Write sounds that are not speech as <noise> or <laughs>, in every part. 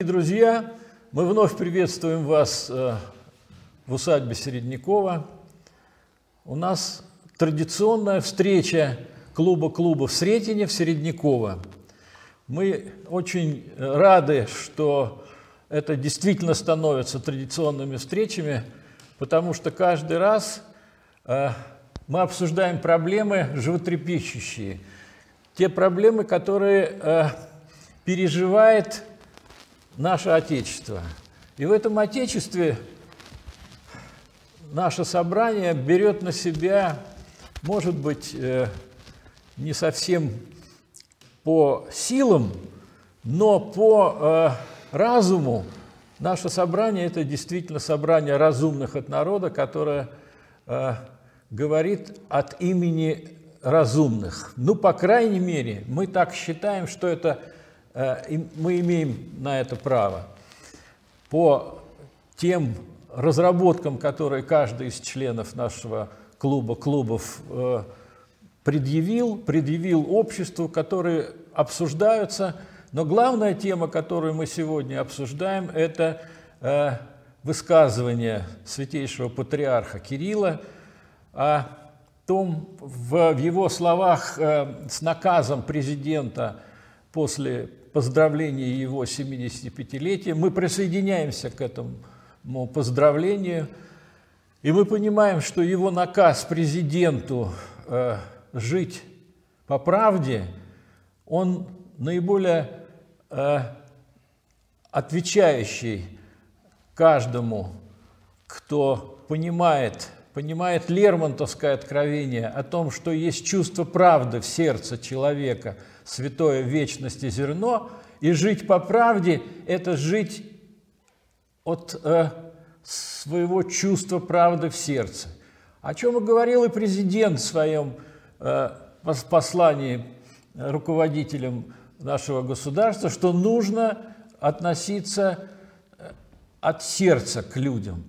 Друзья, мы вновь приветствуем вас э, в усадьбе Середнякова. У нас традиционная встреча клуба клубов Сретения в Середняково. Мы очень рады, что это действительно становится традиционными встречами, потому что каждый раз э, мы обсуждаем проблемы животрепещущие, те проблемы, которые э, переживает наше Отечество. И в этом Отечестве наше собрание берет на себя, может быть, э, не совсем по силам, но по э, разуму наше собрание – это действительно собрание разумных от народа, которое э, говорит от имени разумных. Ну, по крайней мере, мы так считаем, что это, э, мы имеем на это право. По тем разработкам, которые каждый из членов нашего клуба, клубов э, предъявил, предъявил обществу, которые обсуждаются. Но главная тема, которую мы сегодня обсуждаем, это э, высказывание святейшего патриарха Кирилла о том, в, его словах с наказом президента после поздравления его 75-летия, мы присоединяемся к этому поздравлению, и мы понимаем, что его наказ президенту э, жить по правде, он наиболее э, отвечающий каждому, кто понимает, понимает Лермонтовское откровение о том, что есть чувство правды в сердце человека, святое в вечности зерно, и жить по правде – это жить от э, своего чувства правды в сердце. О чем и говорил и президент в своем Э, послании руководителям нашего государства, что нужно относиться э, от сердца к людям.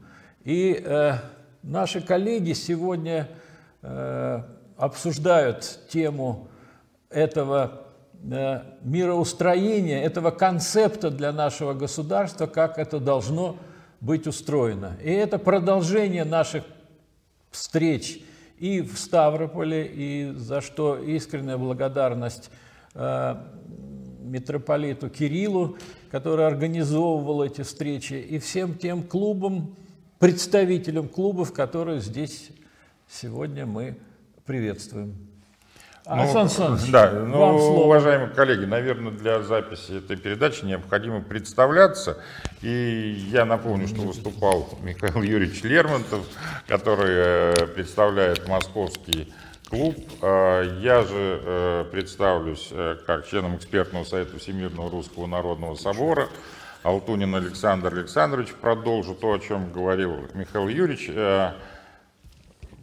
И э, наши коллеги сегодня э, обсуждают тему этого э, мироустроения, этого концепта для нашего государства, как это должно быть устроено. И это продолжение наших встреч и в Ставрополе, и за что искренняя благодарность э, митрополиту Кириллу, который организовывал эти встречи, и всем тем клубам, представителям клубов, которые здесь сегодня мы приветствуем. Ну, Александр да, ну, вам слово. уважаемые коллеги, наверное, для записи этой передачи необходимо представляться. И я напомню, что выступал Михаил Юрьевич Лермонтов, который э, представляет московский клуб. Э, я же э, представлюсь как членом экспертного совета Всемирного Русского Народного Собора. Алтунин Александр Александрович продолжу то, о чем говорил Михаил Юрьевич.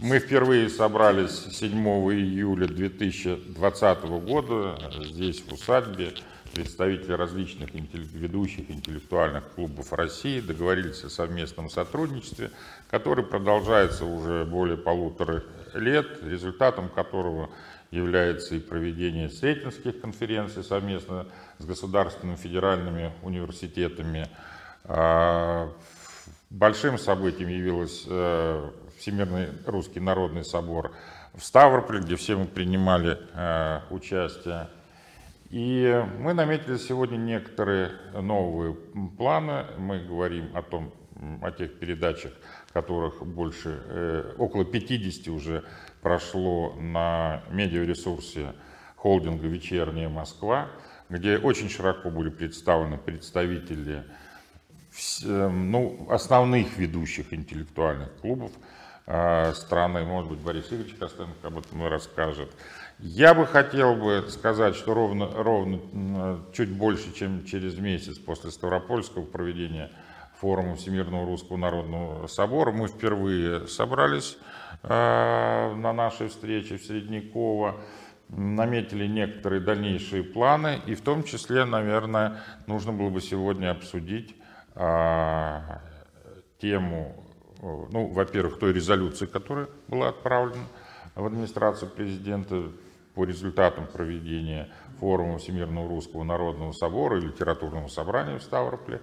Мы впервые собрались 7 июля 2020 года здесь, в усадьбе. Представители различных ведущих интеллектуальных клубов России договорились о совместном сотрудничестве, которое продолжается уже более полутора лет, результатом которого является и проведение сретенских конференций совместно с государственными федеральными университетами. А, большим событием явилось э, Всемирный Русский Народный Собор в Ставрополе, где все мы принимали э, участие. И мы наметили сегодня некоторые новые планы. Мы говорим о том, о тех передачах, которых больше, э, около 50 уже прошло на медиаресурсе холдинга «Вечерняя Москва», где очень широко были представлены представители э, ну, основных ведущих интеллектуальных клубов – Э, страны, может быть, Борис Игоревич Костенко об этом расскажет. Я бы хотел бы сказать, что ровно, ровно чуть больше, чем через месяц после Ставропольского проведения форума Всемирного Русского Народного Собора мы впервые собрались э, на нашей встрече в Средняково, наметили некоторые дальнейшие планы, и в том числе, наверное, нужно было бы сегодня обсудить э, тему ну, во-первых, той резолюции, которая была отправлена в администрацию президента по результатам проведения форума Всемирного Русского Народного Собора и Литературного Собрания в Ставрополе.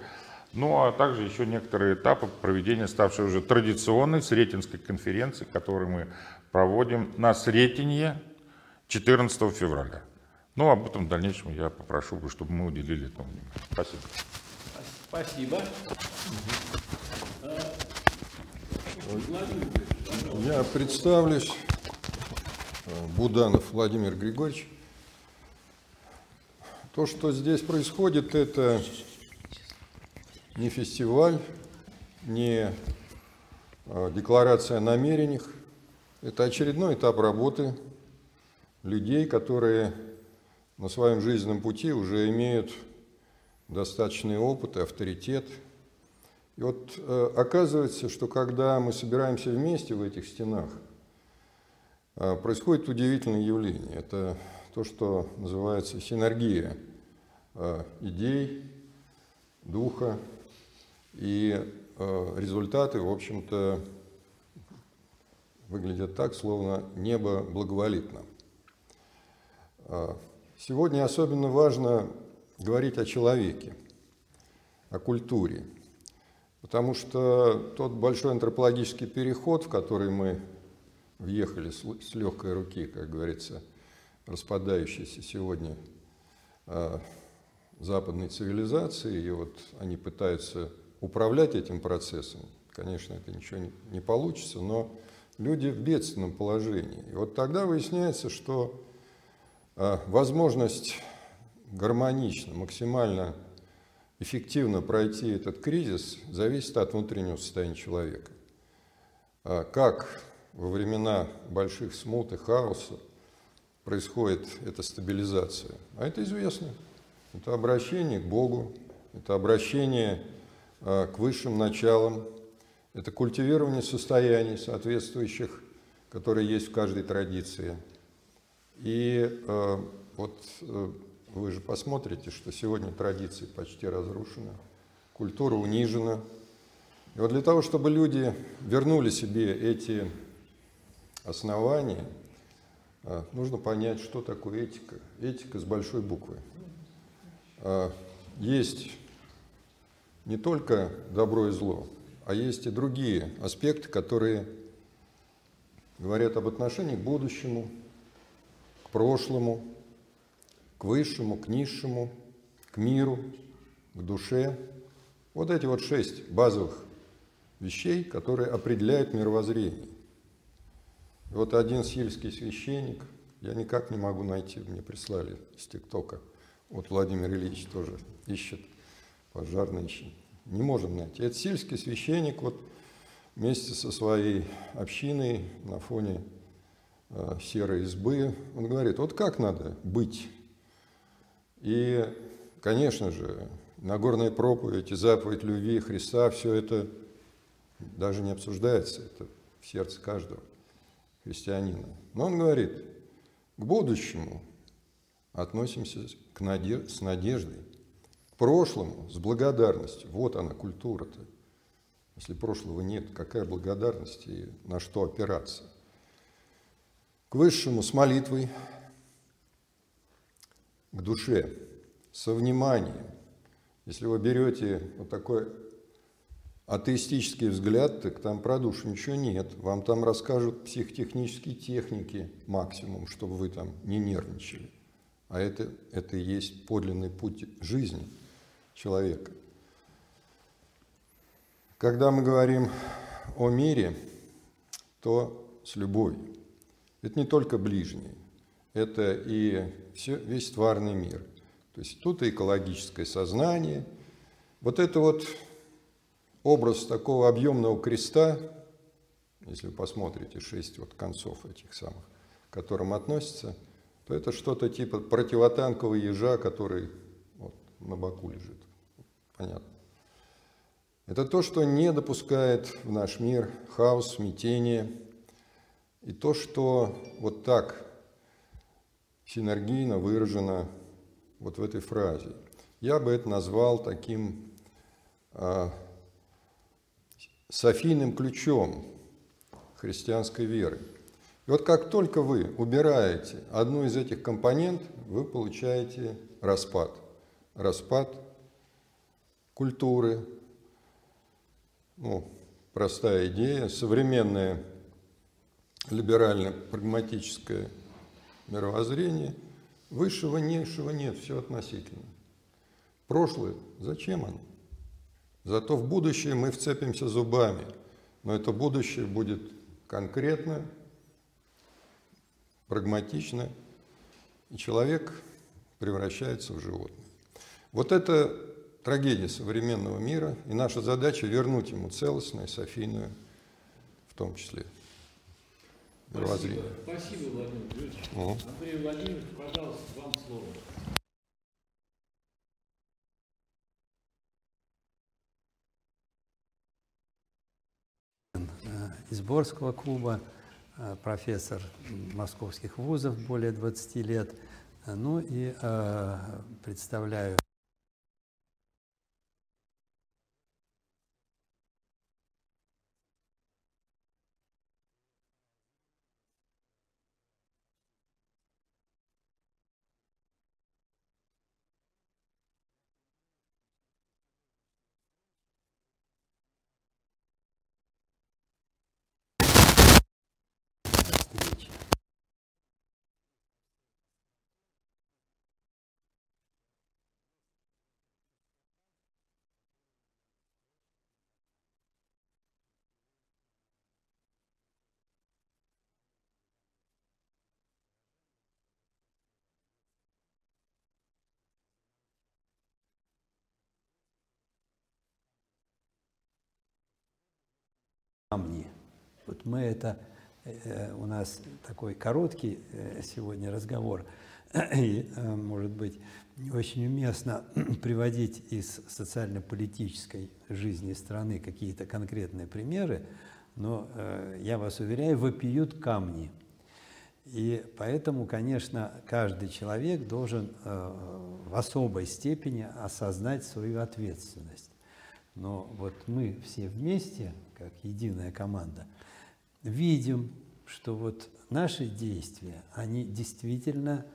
Ну а также еще некоторые этапы проведения, ставшей уже традиционной Сретенской конференции, которую мы проводим на Сретенье 14 февраля. Ну, об этом в дальнейшем я попрошу, чтобы мы уделили этому внимание. Спасибо. Спасибо. Я представлюсь. Буданов Владимир Григорьевич. То, что здесь происходит, это не фестиваль, не а, декларация о намерениях. Это очередной этап работы людей, которые на своем жизненном пути уже имеют достаточный опыт и авторитет. И вот э, оказывается, что когда мы собираемся вместе в этих стенах, э, происходит удивительное явление. Это то, что называется синергия э, идей, духа, и э, результаты, в общем-то, выглядят так, словно небо благоволит. Э, сегодня особенно важно говорить о человеке, о культуре, потому что тот большой антропологический переход, в который мы въехали с, с легкой руки, как говорится, распадающейся сегодня э, западной цивилизации, и вот они пытаются управлять этим процессом. Конечно, это ничего не, не получится, но люди в бедственном положении. И вот тогда выясняется, что э, возможность гармонично, максимально эффективно пройти этот кризис зависит от внутреннего состояния человека. А как во времена больших смут и хаоса происходит эта стабилизация? А это известно. Это обращение к Богу, это обращение к высшим началам, это культивирование состояний соответствующих, которые есть в каждой традиции. И э, вот э, вы же посмотрите, что сегодня традиции почти разрушены, культура унижена. И вот для того, чтобы люди вернули себе эти основания, а, нужно понять, что такое этика. Этика с большой буквы. А, есть не только добро и зло, а есть и другие аспекты, которые говорят об отношении к будущему, к прошлому, к высшему, к низшему, к миру, к душе. Вот эти вот шесть базовых вещей, которые определяют мировоззрение. Вот один сельский священник, я никак не могу найти, мне прислали из ТикТока, вот Владимир Ильич тоже ищет, пожарный ищет, не можем найти. Это сельский священник вот вместе со своей общиной на фоне э, серой избы, он говорит, вот как надо быть и, конечно же, Нагорная проповедь и заповедь любви Христа, все это даже не обсуждается, это в сердце каждого христианина. Но он говорит, к будущему относимся к наде... с надеждой, прошлому с благодарностью. Вот она, культура-то. Если прошлого нет, какая благодарность и на что опираться? К высшему с молитвой, к душе со вниманием. Если вы берете вот такой атеистический взгляд, так там про душу ничего нет. Вам там расскажут психотехнические техники максимум, чтобы вы там не нервничали. А это, это и есть подлинный путь жизни человека. Когда мы говорим о мире, то с любовью. Это не только ближний, это и все, весь тварный мир. То есть тут и экологическое сознание. Вот это вот образ такого объемного креста, если вы посмотрите шесть вот концов этих самых, к которым относится, то это что-то типа противотанкового ежа, который на боку лежит. Понятно. Это то, что не допускает в наш мир хаос, смятение, и то, что вот так синергийно выражено вот в этой фразе. Я бы это назвал таким а, софийным ключом христианской веры. И вот как только вы убираете одну из этих компонент, вы получаете распад. Распад культуры, ну, простая идея, современное либерально-прагматическое мировоззрение, высшего, низшего нет, все относительно. Прошлое, зачем оно? Зато в будущее мы вцепимся зубами, но это будущее будет конкретно, прагматично, и человек превращается в животное. Вот это трагедия современного мира, и наша задача вернуть ему целостное, софийную в том числе. Спасибо, Спасибо Владимир Юрьевич. Угу. Андрей Владимирович, пожалуйста, вам слово. из Борского клуба, э, профессор московских вузов более 20 лет. Ну и э, представляю камни. Вот мы это, э, у нас такой короткий э, сегодня разговор, <clears throat> и, э, может быть, не очень уместно <clears throat> приводить из социально-политической жизни страны какие-то конкретные примеры, но я вас уверяю, вопиют камни. И поэтому, конечно, каждый человек должен в особой степени осознать свою ответственность. Но вот мы все вместе как единая команда, видим, что вот наши действия, они действительно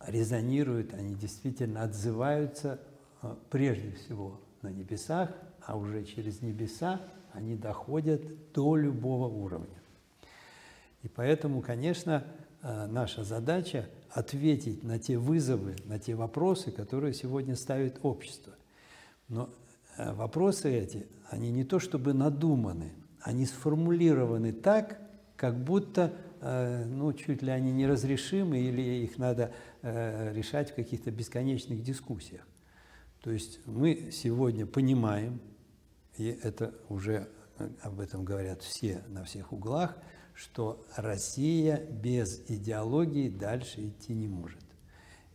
резонируют, они действительно отзываются а, прежде всего на небесах, а уже через небеса они доходят до любого уровня. И поэтому, конечно, а, наша задача ответить на те вызовы, на те вопросы, которые сегодня ставит общество. Но вопросы эти они не то чтобы надуманы, они сформулированы так, как будто э, ну, чуть ли они неразрешимы или их надо э, решать в каких-то бесконечных дискуссиях. То есть мы сегодня понимаем, и это уже э, об этом говорят все на всех углах, что Россия без идеологии дальше идти не может.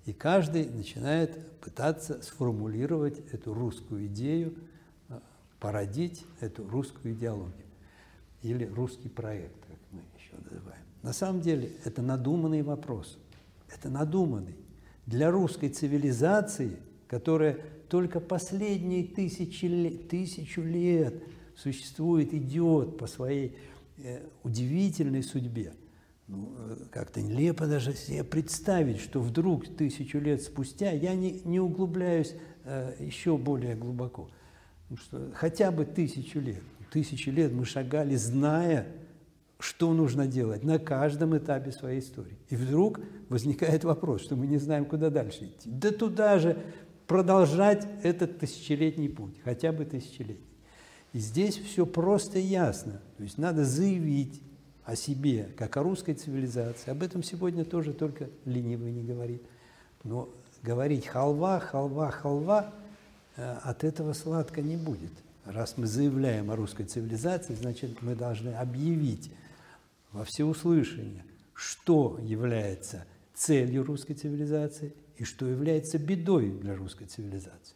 И каждый начинает пытаться сформулировать эту русскую идею, породить эту русскую идеологию или русский проект, как мы еще называем. На самом деле это надуманный вопрос. Это надуманный. Для русской цивилизации, которая только последние тысячи тысячу лет существует, идет по своей э, удивительной судьбе, ну, э, как-то нелепо даже себе представить, что вдруг тысячу лет спустя, я не, не углубляюсь э, еще более глубоко, что, хотя бы тысячу лет. Тысячу лет мы шагали, зная, что нужно делать на каждом этапе своей истории. И вдруг возникает вопрос, что мы не знаем, куда дальше идти. Да туда же продолжать этот тысячелетний путь, хотя бы тысячелетний. И здесь все просто ясно. То есть надо заявить о себе, как о русской цивилизации. Об этом сегодня тоже только ленивый не говорит. Но говорить халва, халва, халва – Э, от этого сладко не будет. Раз мы заявляем о русской цивилизации, значит, мы должны объявить во всеуслышание, что является целью русской цивилизации и что является бедой для русской цивилизации.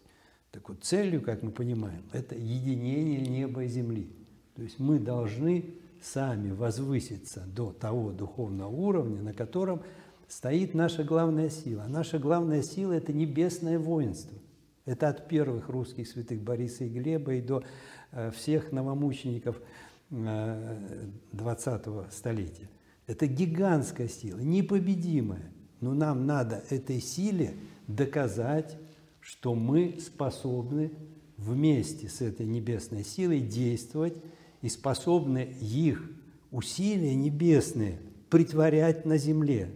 Так вот, целью, как мы понимаем, это единение неба и земли. То есть мы должны сами возвыситься до того духовного уровня, на котором стоит наша главная сила. Наша главная сила – это небесное воинство – это от первых русских святых Бориса и Глеба и до э, всех новомучеников XX э, столетия. Это гигантская сила, непобедимая. Но нам надо этой силе доказать, что мы способны вместе с этой небесной силой действовать и способны их усилия небесные притворять на земле.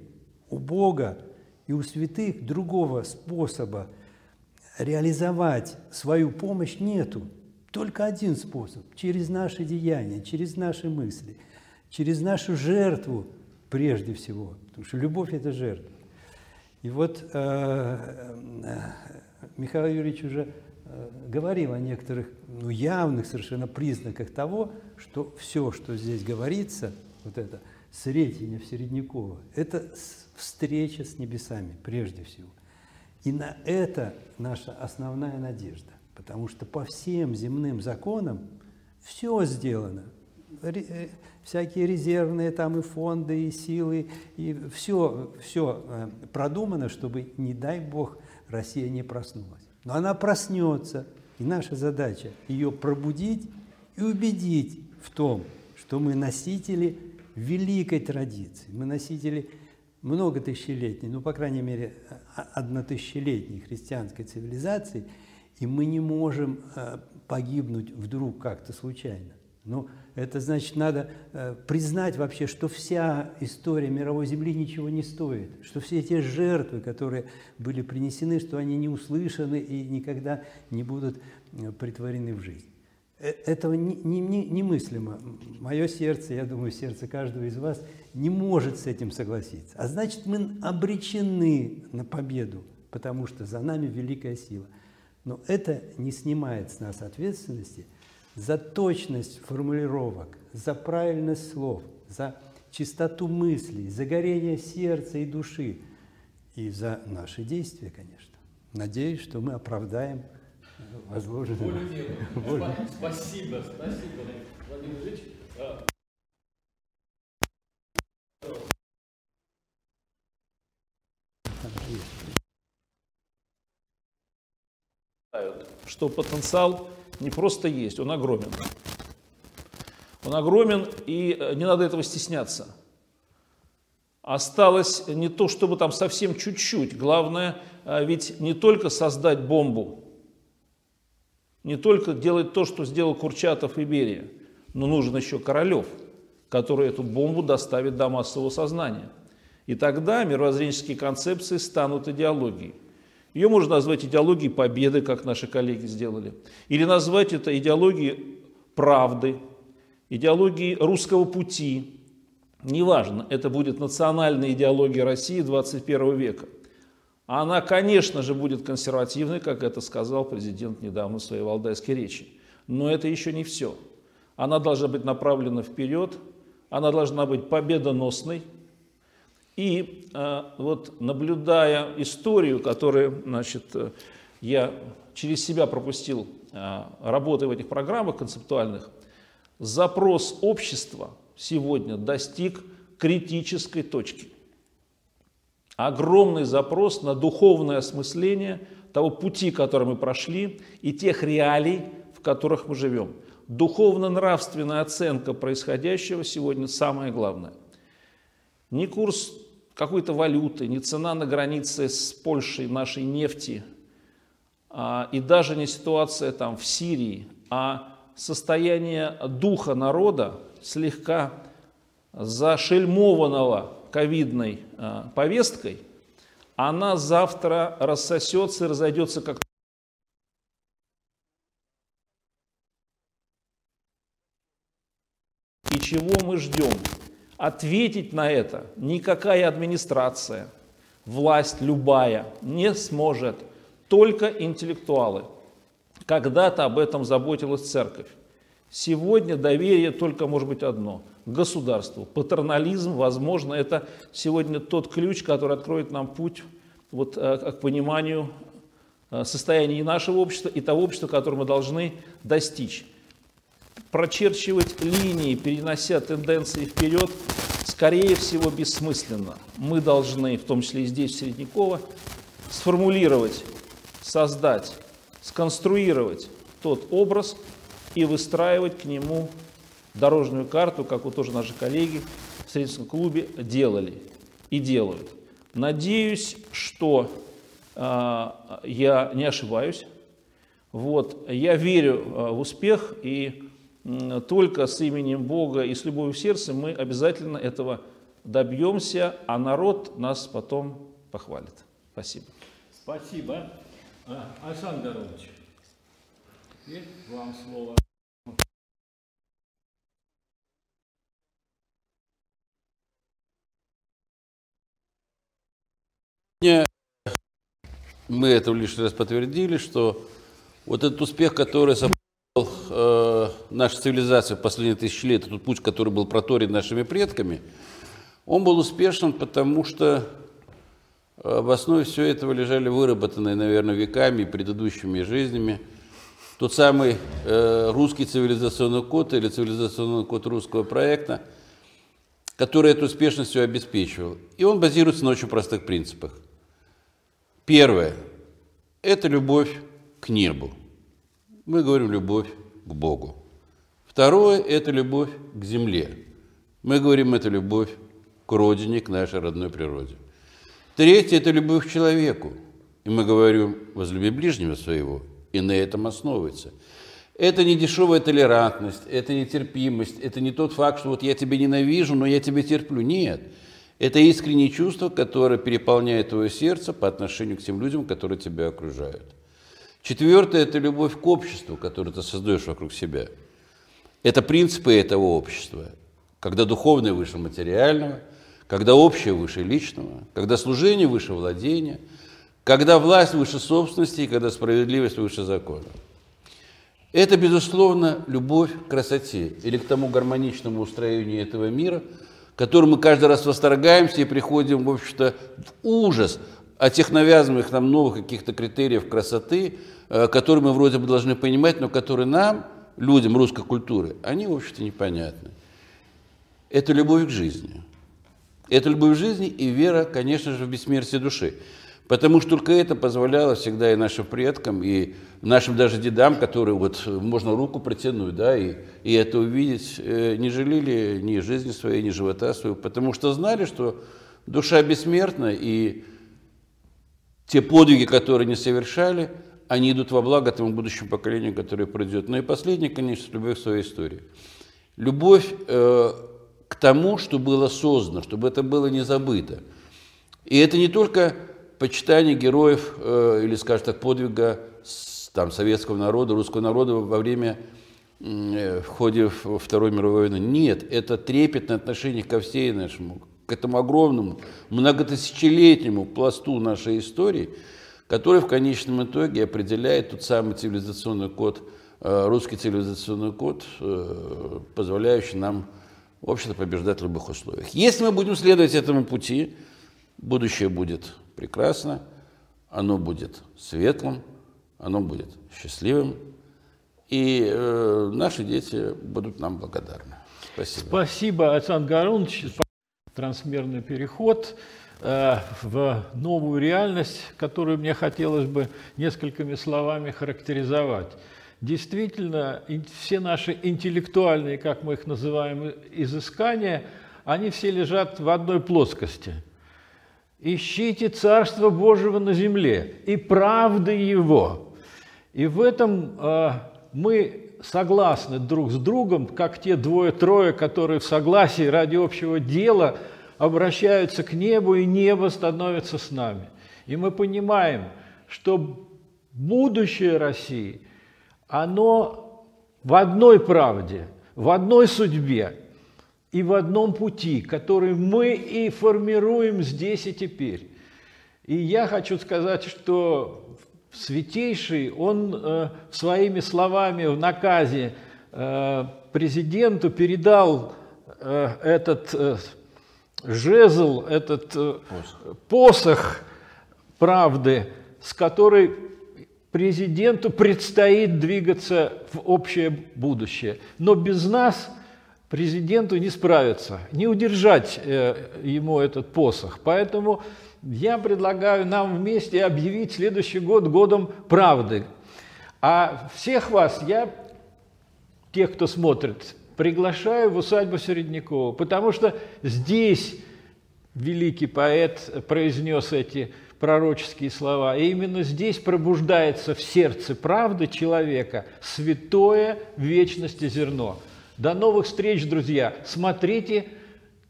У Бога и у святых другого способа реализовать свою помощь нету. Только один способ – через наши деяния, через наши мысли, через нашу жертву прежде всего. Потому что любовь – это жертва. И вот э, э, Михаил Юрьевич уже э, говорил о некоторых ну, явных совершенно признаках того, что все, что здесь говорится, вот это Сретение в Середняково, это встреча с небесами прежде всего. И на это наша основная надежда. Потому что по всем земным законам все сделано. Э, всякие резервные там и фонды, и силы, и все, все э, продумано, чтобы, не дай бог, Россия не проснулась. Но она проснется, и наша задача ее пробудить и убедить в том, что мы носители великой традиции, мы носители много тысячелетней, ну, по крайней мере, однотысячелетней христианской цивилизации – и мы не можем э, погибнуть вдруг как-то случайно. Ну, это значит, надо э, признать вообще, что вся история мировой Земли ничего не стоит, что все эти жертвы, которые были принесены, что они не услышаны и никогда не будут э, притворены в жизнь. Этого немыслимо. Мое сердце, я думаю, сердце каждого из вас не может с этим согласиться. А значит, мы обречены на победу, потому что за нами великая сила – но это не снимает с нас ответственности за точность формулировок, за правильность слов, за чистоту мыслей, за горение сердца и души и за наши действия, конечно. Надеюсь, что мы оправдаем возложенное. <laughs> Спасибо, спасибо, Владимир Ильич. что потенциал не просто есть, он огромен. Он огромен, и э, не надо этого стесняться. Осталось не то, чтобы там совсем чуть-чуть. Главное, э, ведь не только создать бомбу, не только делать то, что сделал Курчатов и Берия, но нужен еще Королев, который эту бомбу доставит до массового сознания. И тогда мировоззренческие концепции станут идеологией. Ее можно назвать идеологией победы, как наши коллеги сделали. Или назвать это идеологией правды, идеологией русского пути. Неважно, это будет национальная идеология России 21 века. Она, конечно же, будет консервативной, как это сказал президент недавно в своей валдайской речи. Но это еще не все. Она должна быть направлена вперед, она должна быть победоносной, и э, вот наблюдая историю, которую значит, э, я через себя пропустил, э, работая в этих программах концептуальных, запрос общества сегодня достиг критической точки. Огромный запрос на духовное осмысление того пути, который мы прошли, и тех реалий, в которых мы живем. Духовно-нравственная оценка происходящего сегодня самое главное. Не курс какой-то валюты, не цена на границе с Польшей нашей нефти, а, и даже не ситуация там в Сирии, а состояние духа народа, слегка зашельмованного ковидной а, повесткой, она завтра рассосется и разойдется как И чего мы ждем? Ответить на это никакая администрация, власть любая не сможет, только интеллектуалы. Когда-то об этом заботилась церковь. Сегодня доверие только может быть одно – государству. Патернализм, возможно, это сегодня тот ключ, который откроет нам путь вот, э, к пониманию э, состояния и нашего общества, и того общества, которое мы должны достичь прочерчивать линии, перенося тенденции вперед, скорее всего, бессмысленно. Мы должны, в том числе и здесь, в Середняково, сформулировать, создать, сконструировать тот образ и выстраивать к нему дорожную карту, как вот тоже наши коллеги, в Сретенском клубе делали и делают. Надеюсь, что э, я не ошибаюсь. Вот, я верю э, в успех, и только с именем Бога и с любовью в сердце мы обязательно этого добьемся, а народ нас потом похвалит. Спасибо. Спасибо. А, Александр Горович, теперь вам слово. Мы это лишний раз подтвердили, что вот этот успех, который э, наша цивилизация в последние тысячи лет, этот путь, который был проторен нашими предками, он был успешен, потому что э, в основе всего этого лежали выработанные, наверное, веками и предыдущими жизнями тот самый э, русский цивилизационный код или цивилизационный код русского проекта, который эту успешность все обеспечивал. И он базируется на очень простых принципах. Первое – это любовь к небу. Мы говорим любовь к Богу. Второе – это любовь к земле. Мы говорим, это любовь к родине, к нашей родной природе. Третье – это любовь к человеку. И мы говорим, возлюби ближнего своего, и на этом основывается. Это не дешевая толерантность, это не терпимость, это не тот факт, что вот я тебя ненавижу, но я тебя терплю. Нет. Это искреннее чувство, которое переполняет твое сердце по отношению к тем людям, которые тебя окружают. Четвертое – это любовь к обществу, которое ты создаешь вокруг себя. Это принципы этого общества, когда духовное выше материального, когда общее выше личного, когда служение выше владения, когда власть выше собственности и когда справедливость выше закона. Это, безусловно, любовь к красоте или к тому гармоничному устроению этого мира, которым мы каждый раз восторгаемся и приходим, в общем-то, в ужас от тех навязанных нам новых каких-то критериев красоты, э, которые мы вроде бы должны понимать, но которые нам, людям русской культуры, они, в общем-то, непонятны. Это любовь к жизни. Это любовь к жизни и вера, конечно же, в бессмертие души. Потому что только это позволяло всегда и нашим предкам, и нашим даже дедам, которые вот можно руку протянуть, да, и, и это увидеть, э, не жалели ни жизни своей, ни живота своего, потому что знали, что душа бессмертна, и те подвиги, которые они совершали, они идут во благо тому будущему поколению, которое придет. Ну и последнее, конечно, любовь к своей истории. Любовь э, к тому, что было создано, чтобы это было не забыто. И это не только почитание героев э, или, скажем так, подвига там, советского народа, русского народа во время э, в ходе Второй мировой войны. Нет, это трепетное отношение ко всей нашему, к этому огромному, многотысячелетнему пласту нашей истории, который в конечном итоге определяет тот самый цивилизационный код, э, русский цивилизационный код, э, позволяющий нам, в общем-то, побеждать в любых условиях. Если мы будем следовать этому пути, будущее будет прекрасно, оно будет светлым, оно будет счастливым, и э, наши дети будут нам благодарны. Спасибо. Спасибо, Александр Гарунович. Трансмерный переход э, в новую реальность, которую мне хотелось бы несколькими словами характеризовать. Действительно, все наши интеллектуальные, как мы их называем, изыскания, они все лежат в одной плоскости – ищите Царство Божьего на земле и правды Его. И в этом э, мы согласны друг с другом, как те двое-трое, которые в согласии ради общего дела обращаются к небу, и небо становится с нами. И мы понимаем, что будущее России, оно в одной правде, в одной судьбе, и в одном пути, который мы и формируем здесь и теперь. И я хочу сказать, что Святейший, он э, своими словами в наказе э, президенту передал э, этот э, жезл, этот э, посох. посох правды, с которой президенту предстоит двигаться в общее будущее. Но без нас – президенту не справиться, не удержать э, ему этот посох. Поэтому я предлагаю нам вместе объявить следующий год годом правды. А всех вас, я, тех, кто смотрит приглашаю в усадьбу Середнякова, потому что здесь великий поэт произнес эти пророческие слова. И именно здесь пробуждается в сердце правды человека святое вечности зерно. До новых встреч, друзья! Смотрите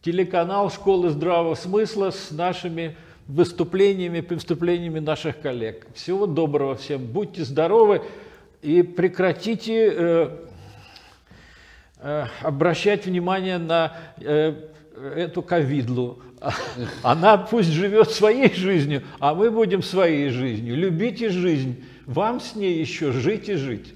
телеканал «Школы здравого смысла» с нашими выступлениями, выступлениями наших коллег. Всего доброго всем, будьте здоровы и прекратите э, э, обращать внимание на э, эту ковидлу. <laughs> Она пусть живет своей жизнью, а мы будем своей жизнью. Любите жизнь, вам с ней еще жить и жить.